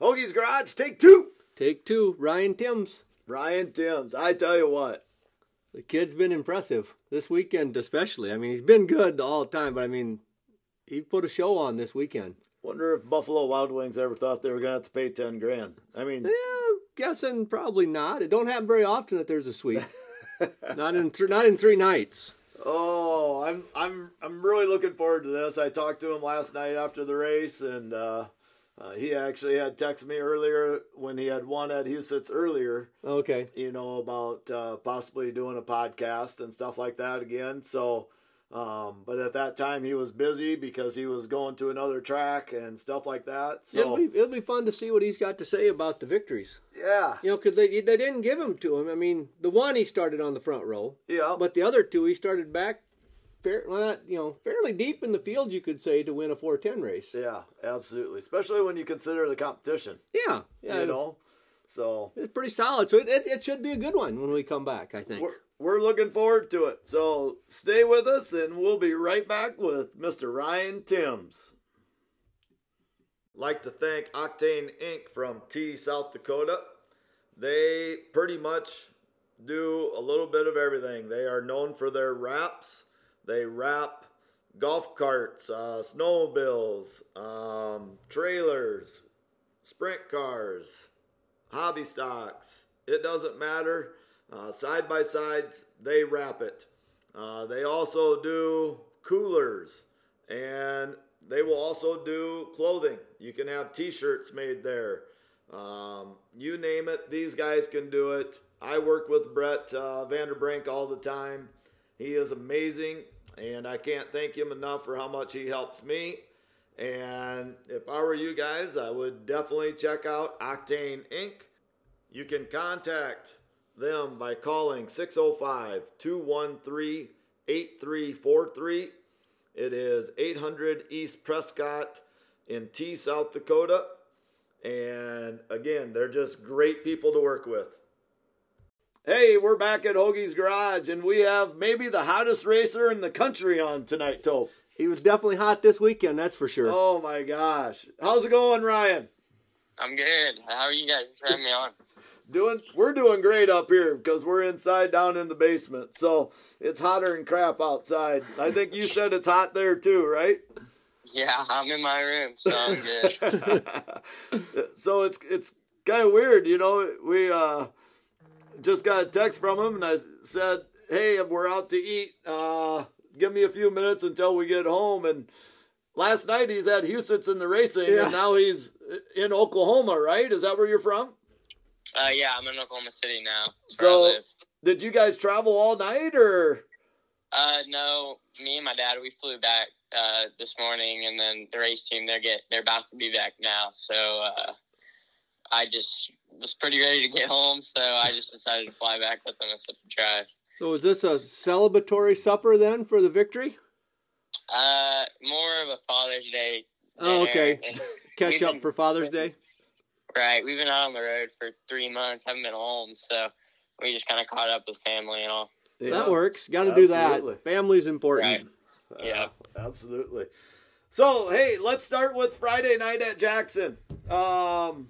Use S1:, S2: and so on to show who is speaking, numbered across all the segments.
S1: Hoagie's Garage, take two.
S2: Take two, Ryan Timms.
S1: Ryan Timms, I tell you what.
S2: The kid's been impressive this weekend, especially. I mean, he's been good all the time, but I mean, he put a show on this weekend.
S1: Wonder if Buffalo Wild Wings ever thought they were going to have to pay ten grand. I mean,
S2: yeah, guessing probably not. It don't happen very often that there's a sweep. not in th- not in three nights.
S1: Oh, I'm I'm I'm really looking forward to this. I talked to him last night after the race, and uh, uh, he actually had texted me earlier when he had won at Huset's earlier.
S2: Okay.
S1: You know about uh, possibly doing a podcast and stuff like that again. So um, but at that time, he was busy because he was going to another track and stuff like that. So
S2: it'll be, it'll be fun to see what he's got to say about the victories.
S1: Yeah,
S2: you know, because they they didn't give him to him. I mean, the one he started on the front row.
S1: Yeah,
S2: but the other two he started back, fair, well, not, you know, fairly deep in the field, you could say, to win a four ten race.
S1: Yeah, absolutely. Especially when you consider the competition.
S2: Yeah, yeah.
S1: You know, so
S2: it's pretty solid. So it, it, it should be a good one when we come back. I think.
S1: We're, we're looking forward to it. So stay with us, and we'll be right back with Mr. Ryan Timms. Like to thank Octane Inc. from Tea, South Dakota. They pretty much do a little bit of everything. They are known for their wraps. They wrap golf carts, uh, snowmobiles, um, trailers, sprint cars, hobby stocks. It doesn't matter uh, side by sides, they wrap it. Uh, they also do coolers and they will also do clothing. You can have t shirts made there. Um, you name it, these guys can do it. I work with Brett uh, Vanderbrink all the time. He is amazing, and I can't thank him enough for how much he helps me. And if I were you guys, I would definitely check out Octane Inc. You can contact them by calling 605 213 8343. It is 800 East Prescott in Tea, South Dakota. And again, they're just great people to work with. Hey, we're back at Hoagie's Garage, and we have maybe the hottest racer in the country on tonight, Tope.
S2: He was definitely hot this weekend, that's for sure.
S1: Oh my gosh. How's it going, Ryan?
S3: I'm good. How are you guys? Thanks for having me on
S1: doing we're doing great up here because we're inside down in the basement so it's hotter than crap outside i think you said it's hot there too right
S3: yeah i'm in my room so i'm good
S1: so it's it's kind of weird you know we uh just got a text from him and i said hey we're out to eat uh give me a few minutes until we get home and last night he's at Huset's in the racing yeah. and now he's in oklahoma right is that where you're from
S3: uh, yeah, I'm in Oklahoma City now. so,
S1: did you guys travel all night or?
S3: Uh, no, me and my dad we flew back uh, this morning, and then the race team they're get they're about to be back now. So uh, I just was pretty ready to get home, so I just decided to fly back with them instead of drive.
S2: So is this a celebratory supper then for the victory?
S3: Uh, more of a Father's Day.
S2: Oh, okay. Catch up for Father's Day.
S3: Right. We've been out on the road for three months, haven't been home, so we just kind of caught up with family and all.
S2: Yeah. That works. Got to do that. Family's important.
S3: Right. Yeah.
S1: Uh, absolutely. So, hey, let's start with Friday night at Jackson. Um,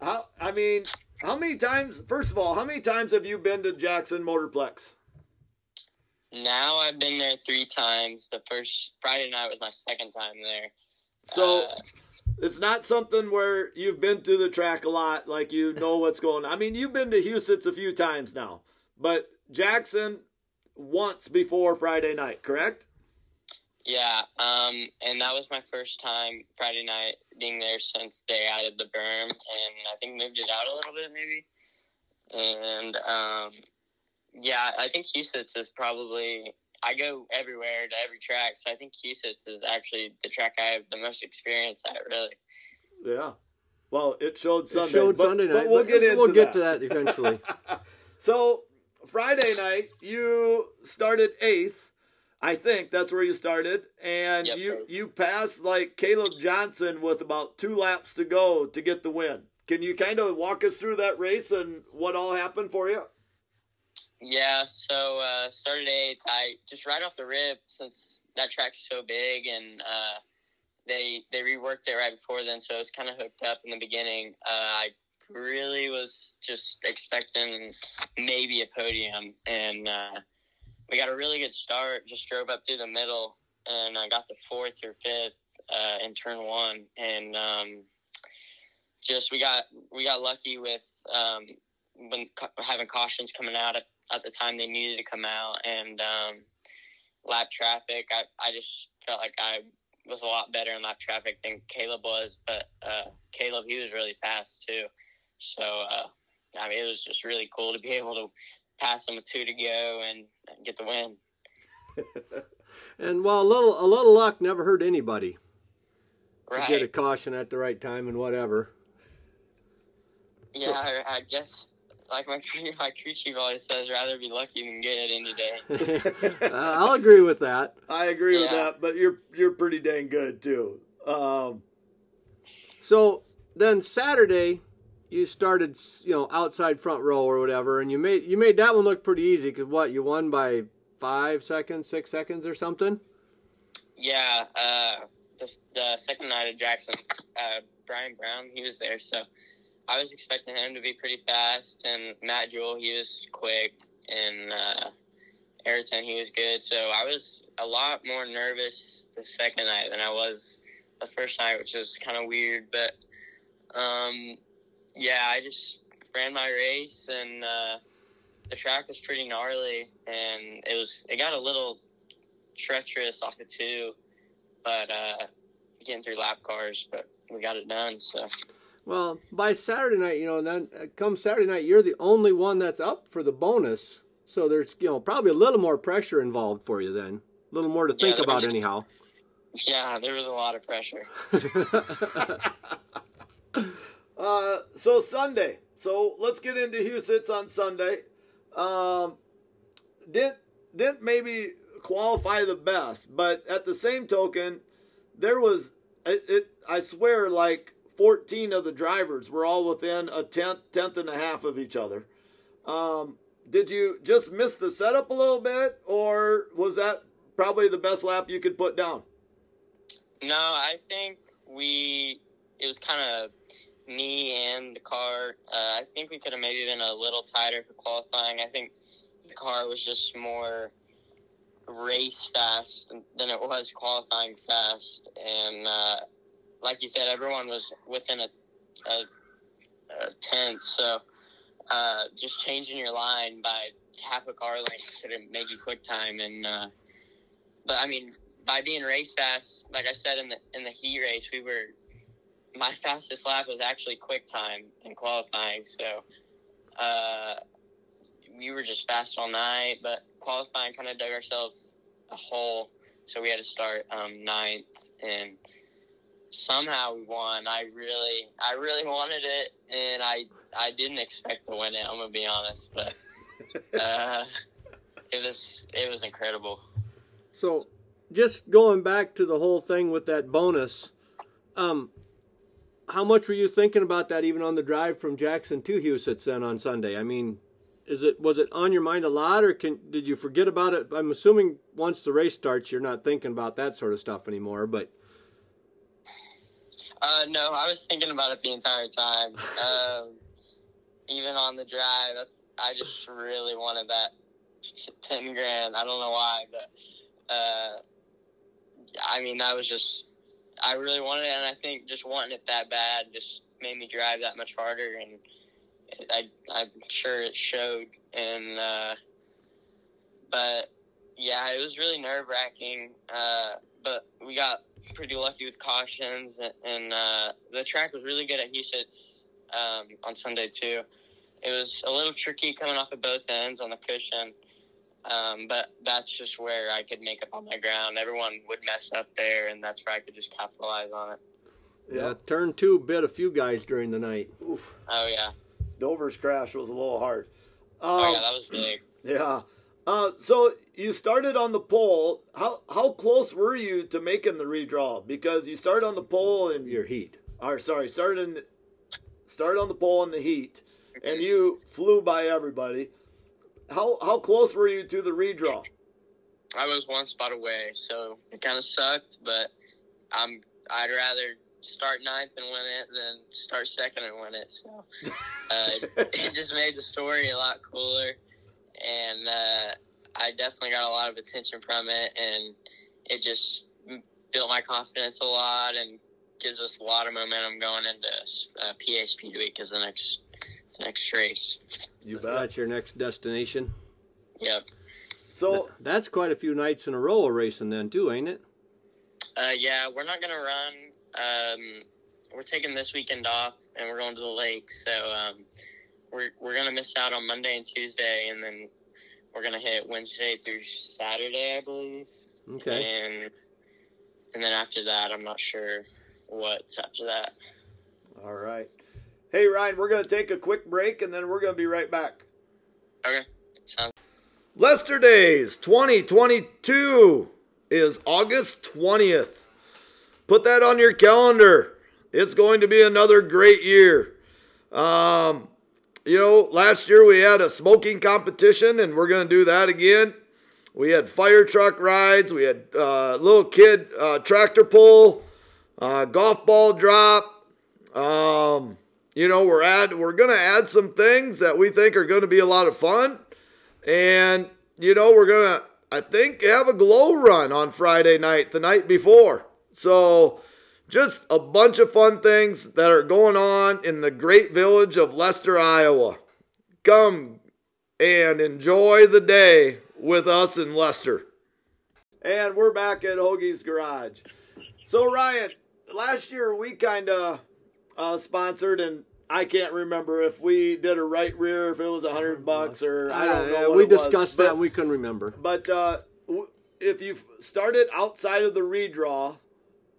S1: how? I mean, how many times? First of all, how many times have you been to Jackson Motorplex?
S3: Now I've been there three times. The first Friday night was my second time there.
S1: So. Uh, it's not something where you've been through the track a lot, like you know what's going on. I mean, you've been to Huset's a few times now, but Jackson once before Friday night, correct?
S3: Yeah, um, and that was my first time Friday night being there since they added the berm, and I think moved it out a little bit maybe. And um, yeah, I think Huset's is probably I go everywhere to every track, so I think Huset's is actually the track I have the most experience at. Really.
S1: Yeah. Well, it showed Sunday.
S2: It showed
S1: but,
S2: Sunday night.
S1: But we'll get into
S2: we'll get
S1: that.
S2: to that eventually.
S1: so Friday night, you started eighth. I think that's where you started, and
S3: yep.
S1: you you passed like Caleb Johnson with about two laps to go to get the win. Can you kind of walk us through that race and what all happened for you?
S3: Yeah, so uh, started eighth. I just right off the rip, since that track's so big and uh, they they reworked it right before then, so it was kind of hooked up in the beginning. Uh, I really was just expecting maybe a podium, and uh, we got a really good start. Just drove up through the middle, and I got the fourth or fifth uh, in turn one, and um, just we got we got lucky with um, when having cautions coming out at, at, the time they needed to come out, and um, lap traffic. I I just felt like I was a lot better in lap traffic than Caleb was, but uh, Caleb he was really fast too. So uh, I mean, it was just really cool to be able to pass him with two to go and get the win.
S2: and well, a little a little luck never hurt anybody.
S3: Right.
S2: To get a caution at the right time and whatever.
S3: Yeah, so, I, I guess like my my crew chief always says, rather be lucky than good any day.
S2: I'll agree with that.
S1: I agree yeah. with that, but you're you're pretty dang good too. Um,
S2: so then Saturday, you started, you know, outside front row or whatever, and you made you made that one look pretty easy because what you won by five seconds, six seconds, or something.
S3: Yeah, uh, the, the second night at Jackson, uh, Brian Brown, he was there, so I was expecting him to be pretty fast, and Matt Juhl, he was quick, and uh, Ayrton, he was good. So I was a lot more nervous the second night than I was the first night, which was kind of weird. But um, yeah, I just ran my race, and uh, the track was pretty gnarly, and it was it got a little treacherous off of two, but uh, getting through lap cars, but we got it done. So.
S2: Well, by Saturday night, you know, then uh, come Saturday night, you're the only one that's up for the bonus. So there's, you know, probably a little more pressure involved for you then. A little more to think yeah, about, was, anyhow.
S3: Yeah, there was a lot of pressure.
S1: uh, so Sunday. So let's get into Huset's on Sunday. Um, didn't didn't maybe qualify the best, but at the same token, there was it, it I swear like 14 of the drivers were all within a tenth, tenth and a half of each other. Um, did you just miss the setup a little bit, or was that probably the best lap you could put down?
S3: No, I think we. It was kind of me and the car. Uh, I think we could have maybe been a little tighter for qualifying. I think the car was just more race fast than it was qualifying fast, and uh, like you said, everyone was within a, a, a tenth. So uh, just changing your line by half a car length could make you quick time. And uh, but I mean, by being race fast, like I said in the in the heat race, we were my fastest lap was actually quick time in qualifying. So uh, we were just fast all night, but qualifying kind of dug ourselves a hole. So we had to start um, ninth and somehow we won. I really, I really wanted it, and I, I didn't expect to win it. I'm gonna be honest, but uh, it was, it was incredible.
S2: So, just going back to the whole thing with that bonus, um, how much were you thinking about that even on the drive from Jackson to Huset's then on Sunday? I mean, is it was it on your mind a lot, or can did you forget about it? I'm assuming once the race starts, you're not thinking about that sort of stuff anymore, but
S3: uh, no, I was thinking about it the entire time. Um, even on the drive, that's I just really wanted that ten grand. I don't know why, but uh, I mean that was just I really wanted it, and I think just wanting it that bad just made me drive that much harder, and I I'm sure it showed. And uh, but yeah, it was really nerve wracking. Uh, but we got pretty lucky with cautions, and uh, the track was really good at Huset's um, on Sunday too. It was a little tricky coming off of both ends on the cushion, um, but that's just where I could make up on my ground. Everyone would mess up there, and that's where I could just capitalize on it.
S2: Yeah, turn two bit a few guys during the night. Oof.
S3: Oh yeah.
S1: Dover's crash was a little hard.
S3: Um, oh yeah, um, that was big.
S1: Yeah. Uh, so you started on the pole. How how close were you to making the redraw? Because you started on the pole and
S2: your heat.
S1: Or sorry, started in, started on the pole in the heat, and you flew by everybody. How how close were you to the redraw?
S3: I was one spot away, so it kind of sucked. But I'm I'd rather start ninth and win it than start second and win it. So uh, it just made the story a lot cooler, and uh, I definitely got a lot of attention from it, and it just built my confidence a lot and gives us a lot of momentum going into uh, Speed Week as the next next race.
S1: You bet.
S2: that's your next destination.
S3: Yep.
S1: So
S2: That's quite a few nights in a row of racing then too, ain't it?
S3: Uh, yeah, we're not gonna run. Um, we're taking this weekend off, and we're going to the lake. So um, we're we're gonna miss out on Monday and Tuesday, and then we're gonna hit Wednesday through Saturday, I believe.
S2: Okay.
S3: And and then after that, I'm not sure what's after that.
S1: all right. Hey Ryan, we're gonna take a quick break and then we're gonna be right back.
S3: Okay, sounds.
S1: Lester Days 2022 is August 20th. Put that on your calendar. It's going to be another great year. Um, you know, last year we had a smoking competition, and we're going to do that again. We had fire truck rides, we had uh, little kid uh, tractor pull, uh, golf ball drop. Um, you know, we're add we're gonna add some things that we think are going to be a lot of fun. And, you know, we're going to, I think, have a glow run on Friday night, the night before. So, just a bunch of fun things that are going on in the great village of Lester, Iowa. Come and enjoy the day with us in Lester. And we're back at Hoagie's Garage. So, Ryan, last year we kind of uh, sponsored, and I can't remember if we did a right rear, if it was a hundred bucks, or I don't know. What
S2: we
S1: it was,
S2: discussed
S1: but-
S2: that and we couldn't remember.
S1: but uh, if you started outside of the redraw,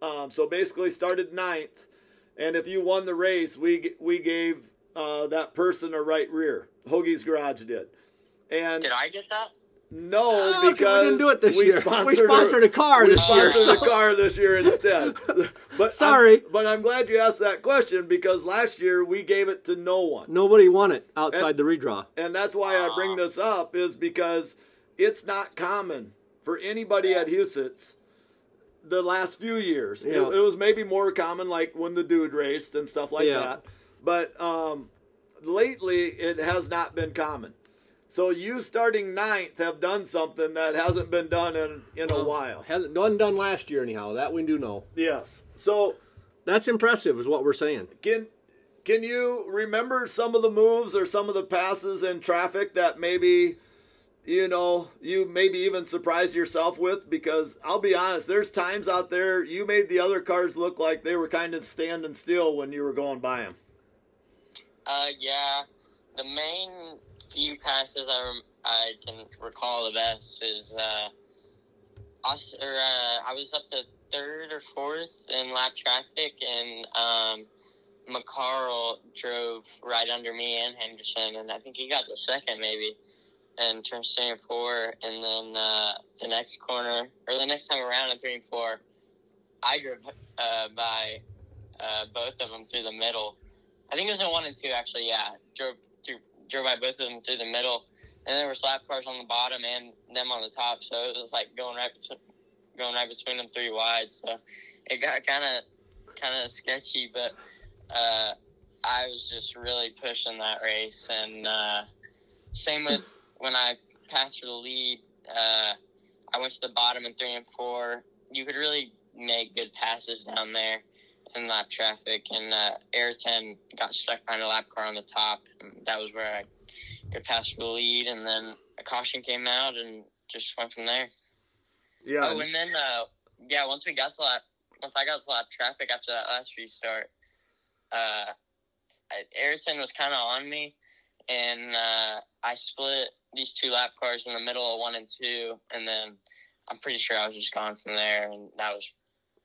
S1: um, so basically started ninth, and if you won the race, we we gave uh, that person a right rear. Hoagie's Garage did, and
S3: Did I get that?
S1: No,
S2: Oh, okay,
S1: because
S2: we didn't do it this year. We
S1: Sponsored
S2: sponsored a car this year.
S1: We sponsored
S2: so-
S1: a car this year instead. But
S2: Sorry.
S1: I'm, but I'm glad you asked that question because last year we gave it to no one.
S2: Nobody won it outside
S1: And-
S2: the redraw.
S1: And that's why I bring this up is because it's not common for anybody at Huset's the last few years. It, it was maybe more common like when the dude raced and stuff like
S2: Yeah.
S1: that. But um, lately it has not been common. So you starting ninth have done something that hasn't been done in, in a while.
S2: Hasn't wasn't done last year anyhow. That we do know.
S1: Yes. So
S2: That's impressive, is what we're saying.
S1: Can can you remember some of the moves or some of the passes in traffic that maybe you know you maybe even surprised yourself with? Because I'll be honest, there's times out there you made the other cars look like they were kind of standing still when you were going by them.
S3: Uh, yeah. The main few passes I, rem- I can recall the best is uh, us, or, uh, I was up to third or fourth in lap traffic, and um, McCarl drove right under me and Henderson, and I think he got the second maybe, and turned three and four, and then uh, the next corner or the next time around in three and four, I drove uh, by uh, both of them through the middle. I think it was in one and two actually. Yeah, drove drove by both of them through the middle, and there were slap cars on the bottom and them on the top. So it was like going right between going right between them three wide. So it got kind of kind of sketchy, but uh, I was just really pushing that race. And uh, same with when I passed for the lead. Uh, I went to the bottom in three and four. You could really make good passes down there in lap traffic, and uh, Ayrton got stuck behind a lap car on the top. And that was where I could pass for the lead, and then a caution came out, and just went from there.
S1: Yeah.
S3: Oh, and then uh, yeah, once we got to lap, once I got to lap traffic after that last restart, uh, Ayrton was kind of on me, and uh, I split these two lap cars in the middle of one and two, and then I'm pretty sure I was just gone from there, and that was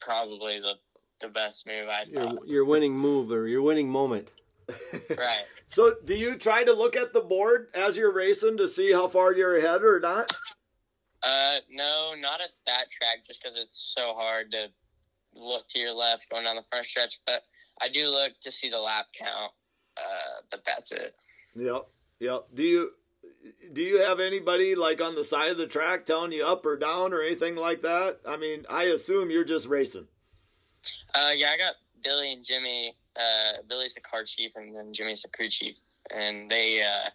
S3: probably the the best move I
S2: Your,
S3: thought.
S2: your winning move or your winning moment.
S3: right.
S1: So do you try to look at the board as you're racing to see how far you're ahead or not?
S3: Uh, no, not at that track, just because it's so hard to look to your left going down the front stretch. But I do look to see the lap count. Uh, but that's it.
S1: Yep. Yep. Do you do you have anybody like on the side of the track telling you up or down or anything like that? I mean, I assume you're just racing.
S3: Uh, yeah, I got Billy and Jimmy. Uh, Billy's the car chief, and then Jimmy's the crew chief, and they uh,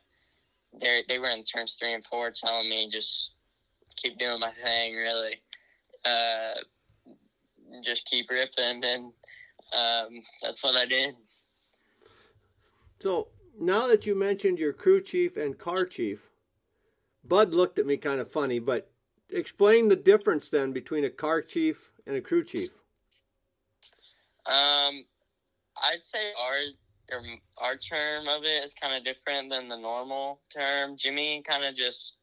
S3: they they were in turns three and four, telling me just keep doing my thing, really, uh, just keep ripping, and um, that's what I did.
S2: So now that you mentioned your crew chief and car chief, Bud looked at me kind of funny, but explain the difference then between a car chief and a crew chief.
S3: Um, I'd say our or our term of it is kind of different than the normal term. Jimmy kind of just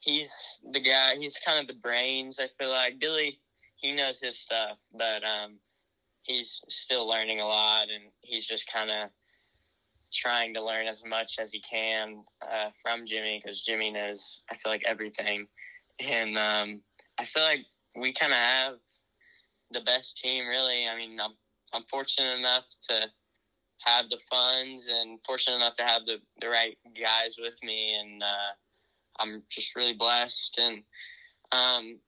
S3: he's the guy. He's kind of the brains. I feel like Billy. He knows his stuff, but um, he's still learning a lot, and he's just kind of trying to learn as much as he can uh, from Jimmy because Jimmy knows. I feel like everything, and um, I feel like we kind of have the best team. Really, I mean, I'm I'm fortunate enough to have the funds and fortunate enough to have the, the right guys with me. And uh, I'm just really blessed. And um,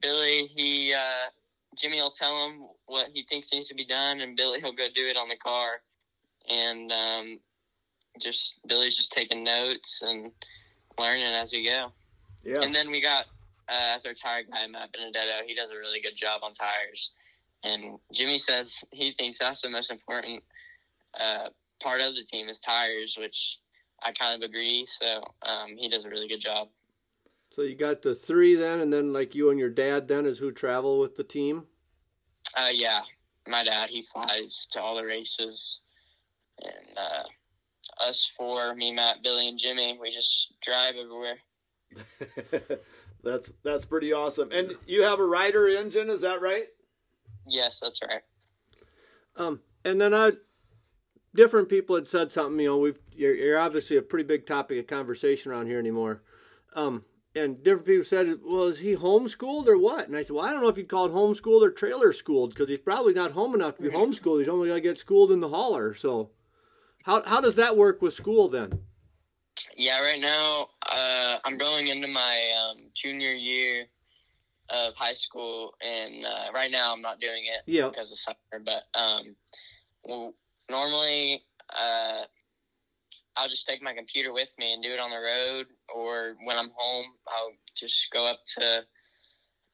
S3: Billy he uh, Jimmy will tell him what he thinks needs to be done and Billy he'll go do it on the car. And um, just Billy's just taking notes and learning as we go.
S1: Yeah.
S3: and then we got uh, as our tire guy Matt Benedetto he does a really good job on tires and Jimmy says he thinks that's the most important uh, part of the team is tires, which I kind of agree. So um, he does a really good job.
S2: So you got the three then, and then like you and your dad then is who travel with the team.
S3: Uh, yeah, my dad he flies to all the races, and uh, us four, me, Matt, Billy, and Jimmy, we just drive everywhere.
S1: that's that's pretty awesome. And you have a rider engine, is that right?
S3: Yes, that's right.
S2: Um, and then I, different people had said something. You know, we've you're, you're obviously a pretty big topic of conversation around here anymore. Um, and different people said, "Well, is he homeschooled or what?" And I said, "Well, I don't know if you'd call it homeschooled or trailer schooled because he's probably not home enough to be homeschooled. He's only got to get schooled in the hauler. So, how how does that work with school then?"
S3: Yeah, right now uh, I'm going into my um, junior year of high school, and uh, right now I'm not doing it
S2: Yeah.
S3: because of summer. But um, well, normally uh, I'll just take my computer with me and do it on the road, or when I'm home, I'll just go up to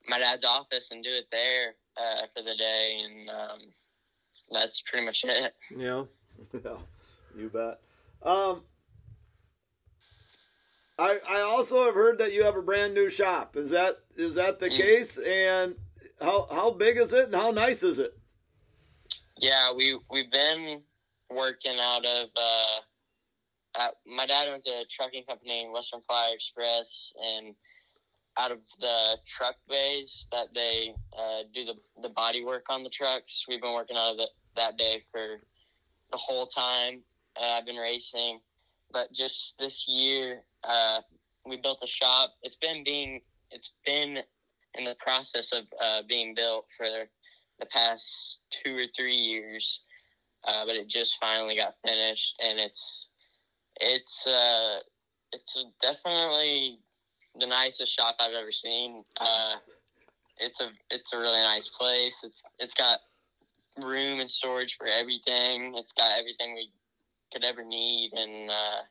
S3: my dad's office and do it there uh, for the day, and um, that's pretty much it.
S2: Yeah.
S1: Yeah, you bet. Um, I I also have heard that you have a brand new shop. Is that is that the
S3: Mm.
S1: case? And how how big is it and how nice is it?
S3: Yeah, we we've been working out of. Uh, uh, my dad owns a trucking company, Western Flyer Express, and out of the truck bays that they uh, do the the body work on the trucks, we've been working out of the, that day for the whole time uh, I've been racing. But just this year, uh, we built a shop. It's been being it's been in the process of uh, being built for the past two or three years, uh, but it just finally got finished, and it's it's uh, it's definitely the nicest shop I've ever seen. Uh, it's a it's a really nice place. It's it's got room and storage for everything. It's got everything we could ever need, and uh,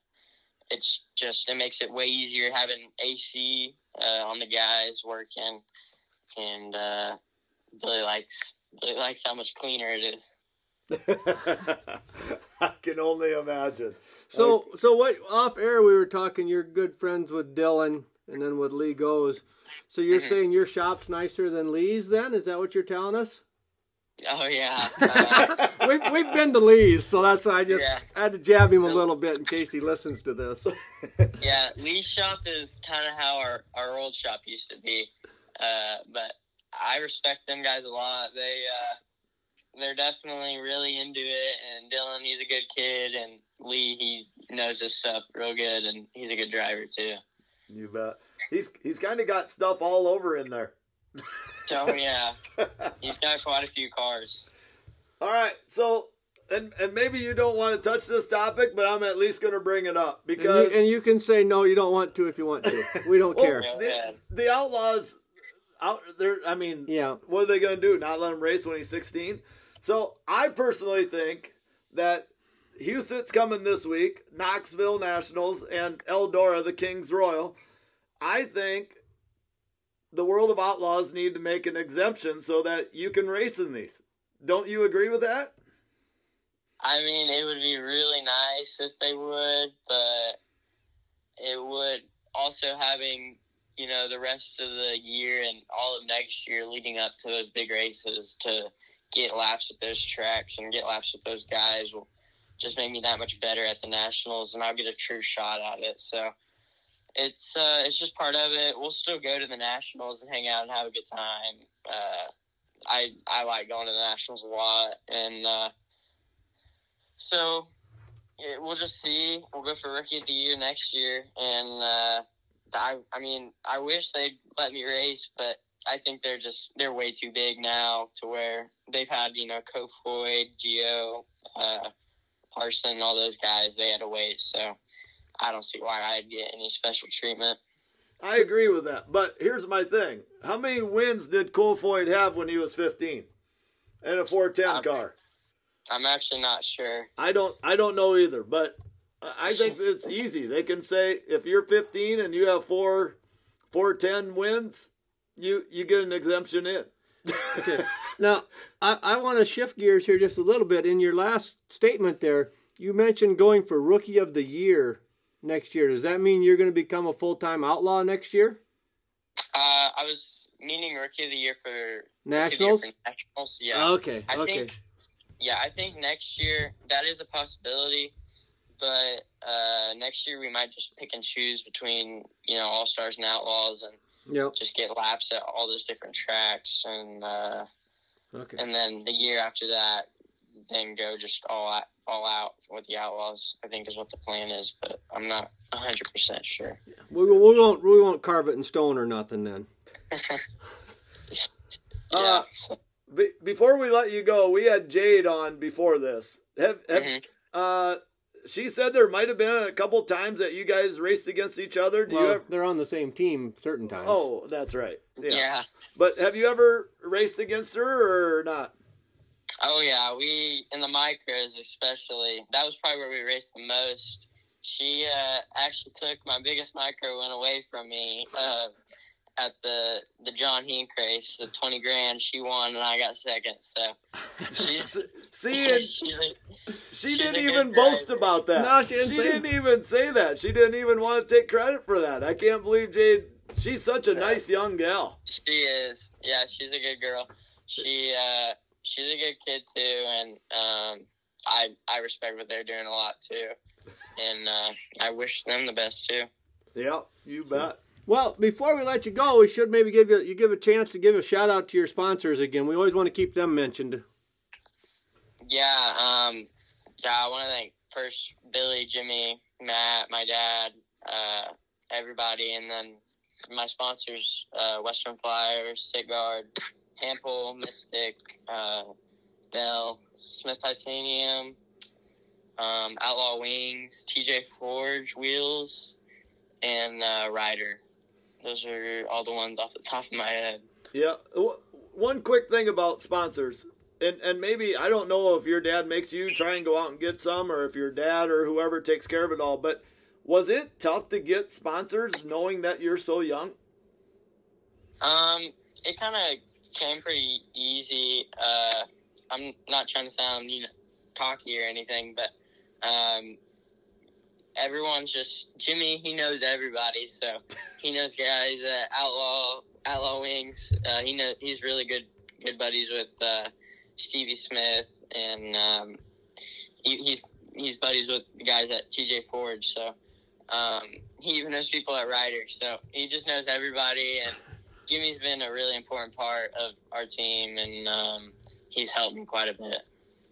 S3: it's just it makes it way easier having AC uh, on the guys working, and uh, Billy likes Billy likes how much cleaner it is.
S1: I can only imagine.
S2: So so what off air we were talking you're good friends with Dylan and then with Lee Grosz. So you're
S3: Mhm.
S2: saying your shop's nicer than Lee's then? Is that what you're telling us?
S3: Oh yeah, uh,
S2: We've, we've been to Lee's, so that's why I just
S3: Yeah.
S2: I had to jab him a little bit in case he listens to this.
S3: yeah. Lee's shop is kind of how our our old shop used to be, uh, but I respect them guys a lot. They uh, they're definitely really into it, and Dylan he's a good kid, and Lee he knows his stuff real good, and he's a good driver too.
S1: You bet. He's he's kind of got stuff all over in there.
S3: Oh yeah, he's got quite a few cars.
S1: All right, so and and maybe you don't want to touch this topic, but I'm at least going to bring it up
S2: And
S1: because
S2: you, and you can say no, you don't want to if you want to. We don't
S1: Well,
S2: care.
S1: The, the Outlaws out there. I mean,
S2: Yeah.
S1: what are they going to do? Not let him race when he's 16? So I personally think that Huset's coming this week, Knoxville Nationals, and Eldora, the Kings Royal. I think the World of Outlaws need to make an exemption so that you can race in these. Don't you agree with that?
S3: I mean, it would be really nice if they would, but it would also having you know the rest of the year and all of next year leading up to those big races to get laps at those tracks and get laps with those guys will just make me that much better at the nationals, and I'll get a true shot at it. So it's uh, it's just part of it. We'll still go to the nationals and hang out and have a good time. Uh, I I like going to the nationals a lot, and uh, so yeah, we'll just see. We'll go for rookie of the year next year, and uh, I I mean I wish they'd let me race, but I think they're just they're way too big now to where they've had you know Kofoid, Gio, uh, Parson, all those guys. They had to wait, so I don't see why I'd get any special treatment.
S1: I agree with that. But here's my thing. How many wins did Kofoid have when he was 15? In a 410
S3: Um,
S1: car?
S3: I'm actually not sure.
S1: I don't I don't know either, but I I think it's easy. They can say if you're 15 and you have four 410 wins, you you get an exemption in.
S2: Okay. Now, I, I want to shift gears here just a little bit. In your last statement there, you mentioned going for Rookie of the Year next year. Does that mean you're going to become a full time outlaw next year?
S3: Uh, I was meaning rookie of the year for
S2: Nationals?
S3: Rookie of the year for nationals. Yeah.
S2: Okay.
S3: I
S2: okay.
S3: think yeah, I think next year that is a possibility, but uh, next year we might just pick and choose between you know all stars and outlaws and
S2: Yep.
S3: just get laps at all those different tracks and uh,
S2: Okay.
S3: and then the year after that, then go just all out, all out with the outlaws. I think is what the plan is, but I'm not hundred percent sure.
S2: We, we won't we won't carve it in stone or nothing then.
S3: yeah.
S1: Uh, Be- before we let you go, we had Jade on before this. Have, have
S3: Mhm.
S1: uh she said there might have been a couple times that you guys raced against each other. Do you ever
S2: they're on the same team certain times.
S1: Oh, that's right. Yeah.
S3: yeah.
S1: But have you ever raced against her or not?
S3: Oh yeah, we in the micros especially. That was probably where we raced the most. She uh, actually took my biggest micro went away from me uh, at the the John Hink race, the twenty grand. She won and I got second. So she's
S1: See, and
S3: she's a,
S1: she
S3: she's
S1: didn't
S3: a good
S1: even boast
S3: driver.
S1: about that.
S2: No, she didn't say
S1: didn't even say that. She didn't even want to take credit for that. I can't believe Jade. She's such a nice young gal.
S3: she is. Yeah, she's a good girl. She uh, she's a good kid too, and um, I I respect what they're doing a lot too, and uh, I wish them the best too.
S1: Yeah, you bet.
S2: Well, before we let you go, we should maybe give you you give a chance to give a shout out to your sponsors again. We always want to keep them mentioned.
S3: Yeah, um, yeah, I want to thank first Billy, Jimmy, Matt, my dad, uh, everybody, and then my sponsors, uh, Western Flyers, Sigard, Hample, Mystic, uh, Bell, Smith Titanium, um, Outlaw Wings, TJ Forge Wheels, and uh, Ryder. Those are all the ones off the top of my head.
S1: Yeah. One quick thing about sponsors, and and maybe I don't know if your dad makes you try and go out and get some, or if your dad or whoever takes care of it all. But was it tough to get sponsors, knowing that you're so young?
S3: Um, it kind of came pretty easy. Uh, I'm not trying to sound you know cocky or anything, but um, everyone's just Jimmy. He knows everybody, so he knows guys at Outlaw Outlaw Wings. Uh, he know he's really good good buddies with uh, Stevie Smith, and um, he, he's he's buddies with the guys at TJ Forge. So um, he even knows people at Ryder. So he just knows everybody and. Jimmy's been a really important part of our team, and um, he's helped me quite a bit.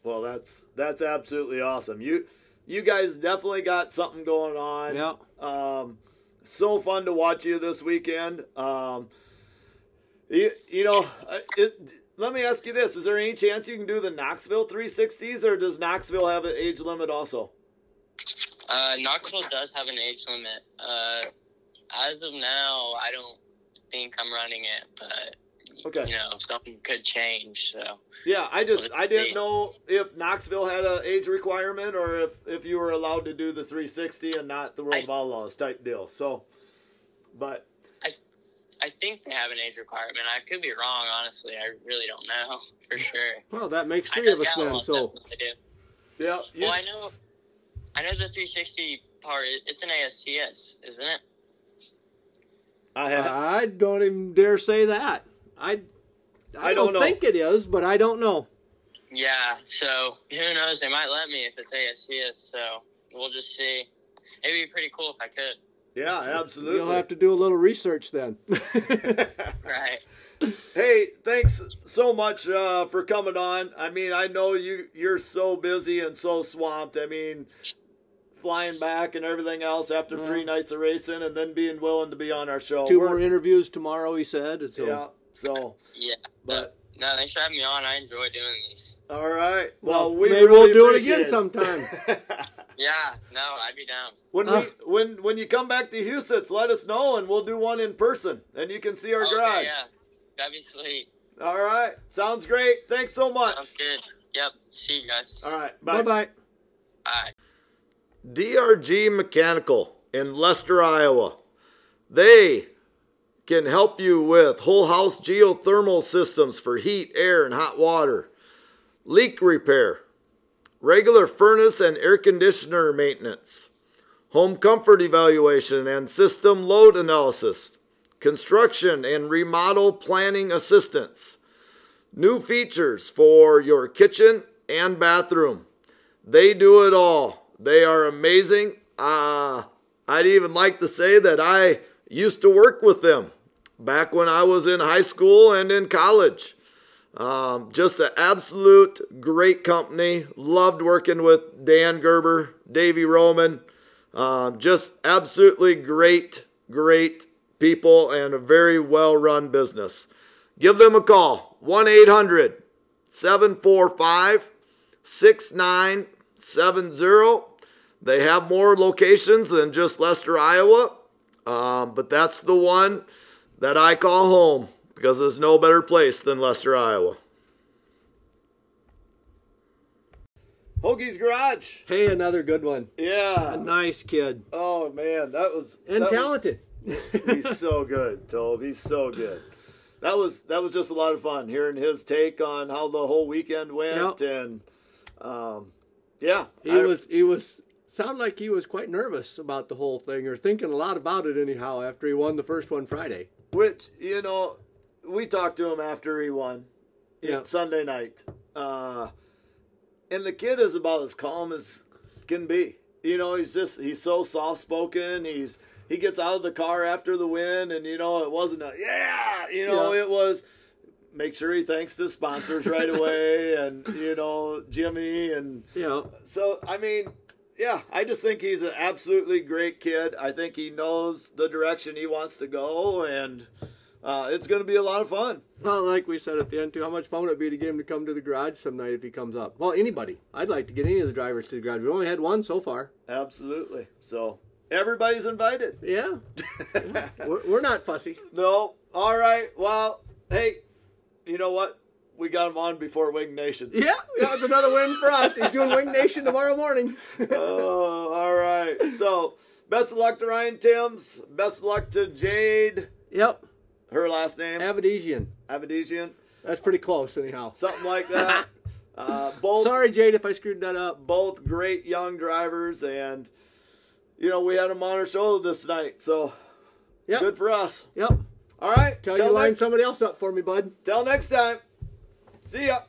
S1: Well, that's that's absolutely awesome. You you guys definitely got something going on.
S2: Yeah.
S1: Um, so fun to watch you this weekend. Um, you, you know, uh, it, let me ask you this: Is there any chance you can do the Knoxville 360s, or does Knoxville have an age limit also?
S3: Uh, Knoxville does have an age limit. Uh, as of now, I don't think I'm running it, but
S1: Okay.
S3: you know something could change. So
S1: Yeah, I just
S3: Well,
S1: I didn't
S3: yeah.
S1: know if Knoxville had an age requirement or if if you were allowed to do the 360 and not the World
S3: I-
S1: of Outlaws type deal. So, but
S3: I I think they have an age requirement. I could be wrong, honestly. I really don't know for sure.
S2: Well, that makes three of us then. So
S3: definitely do.
S1: yeah, you,
S3: Well, I know, I know the 360 part. It's an ASCS, isn't it?
S1: I have
S2: I don't even dare say that. I I,
S1: I don't
S2: don't,
S1: know.
S2: think it is, but I don't know.
S3: Yeah. So who knows? They might let me if it's ASCS. So we'll just see. It'd be pretty cool if I could.
S1: yeah, absolutely.
S2: You'll have to do a little research then.
S3: Right.
S1: hey, thanks so much uh, for coming on. I mean, I know you you're so busy and so swamped. I mean, flying back and everything else after three nights of racing, and then being willing to be on our show.
S2: Two
S1: We're-
S2: more interviews tomorrow, he said. So
S1: Yeah. So,
S3: Yeah.
S1: but
S3: No, thanks for having me on. I enjoy doing these.
S1: all right. Well,
S2: well,
S1: we
S2: maybe
S1: really
S2: we'll do it
S1: appreciate
S2: again sometime.
S3: Yeah. No, I'd be down.
S1: when
S2: Uh.
S1: we when when you come back to Houston, let us know, and we'll do one in person, and you can see our
S3: Okay,
S1: garage.
S3: yeah. That'd be sweet.
S1: All right. Sounds great. Thanks so much.
S3: Sounds good. Yep. See you guys.
S1: All right.
S2: bye bye.
S3: Bye.
S1: DRG Mechanical in Lester, Iowa. They can help you with whole house geothermal systems for heat, air, and hot water, leak repair, regular furnace and air conditioner maintenance, home comfort evaluation and system load analysis, construction and remodel planning assistance, new features for your kitchen and bathroom. They do it all. They are amazing. Uh, I'd even like to say that I used to work with them back when I was in high school and in college. Um, just an absolute great company. Loved working with Dan Gerber, Davey Roman. Um, just absolutely great, great people and a very well run business. Give them a call 1 800 745 6970. They have more locations than just Lester, Iowa, um, but that's the one that I call home because there's no better place than Lester, Iowa. Hoagie's Garage.
S2: Hey, another good one. A
S1: Yeah.
S2: nice kid
S1: Oh man, that was
S2: and
S1: that was-
S2: talented.
S1: he's so good, Tobe. He's so good. That was that was just a lot of fun hearing his take on how the whole weekend went, and um, yeah,
S2: He
S1: I-
S2: was he was sounded like he was quite nervous about the whole thing or thinking a lot about it anyhow after he won the first one Friday.
S1: Which you know, we talked to him after he won,
S2: Yeah.
S1: Sunday night, uh, and the kid is about as calm as can be. You know, he's just he's so soft spoken. He's he gets out of the car after the win, and you know, it wasn't a yeah. You know,
S2: Yeah.
S1: it was make sure he thanks the sponsors right away, and you know, Jimmy and
S2: You know,
S1: so I mean, yeah, I just think he's an absolutely great kid. I think he knows the direction he wants to go, and uh, it's going to be a lot of fun.
S2: well, like we said at the end too, how much fun would it be to get him to come to the garage some night if he comes up? Well, anybody. I'd like to get any of the drivers to the garage. We only had one so far.
S1: Absolutely. So everybody's invited.
S2: Yeah, we're, we're not fussy.
S1: no. All right. Well, hey, you know what? We got him on before Wing Nation.
S2: Yeah, that's another win for us. He's doing Wing Nation tomorrow morning.
S1: oh, all right. So best of luck to Ryan Timms. Best of luck to Jade.
S2: yep,
S1: Her last name,
S2: Avedisian.
S1: Avedisian.
S2: That's pretty close, anyhow.
S1: Something like that. Uh, both
S2: Sorry, Jade, if I screwed that up.
S1: both great young drivers, and you know we had them on our show this night, so
S2: Yep.
S1: good for us.
S2: Yep.
S1: All right,
S2: Tell you line
S1: next,
S2: somebody else up for me, bud.
S1: till next time. See ya.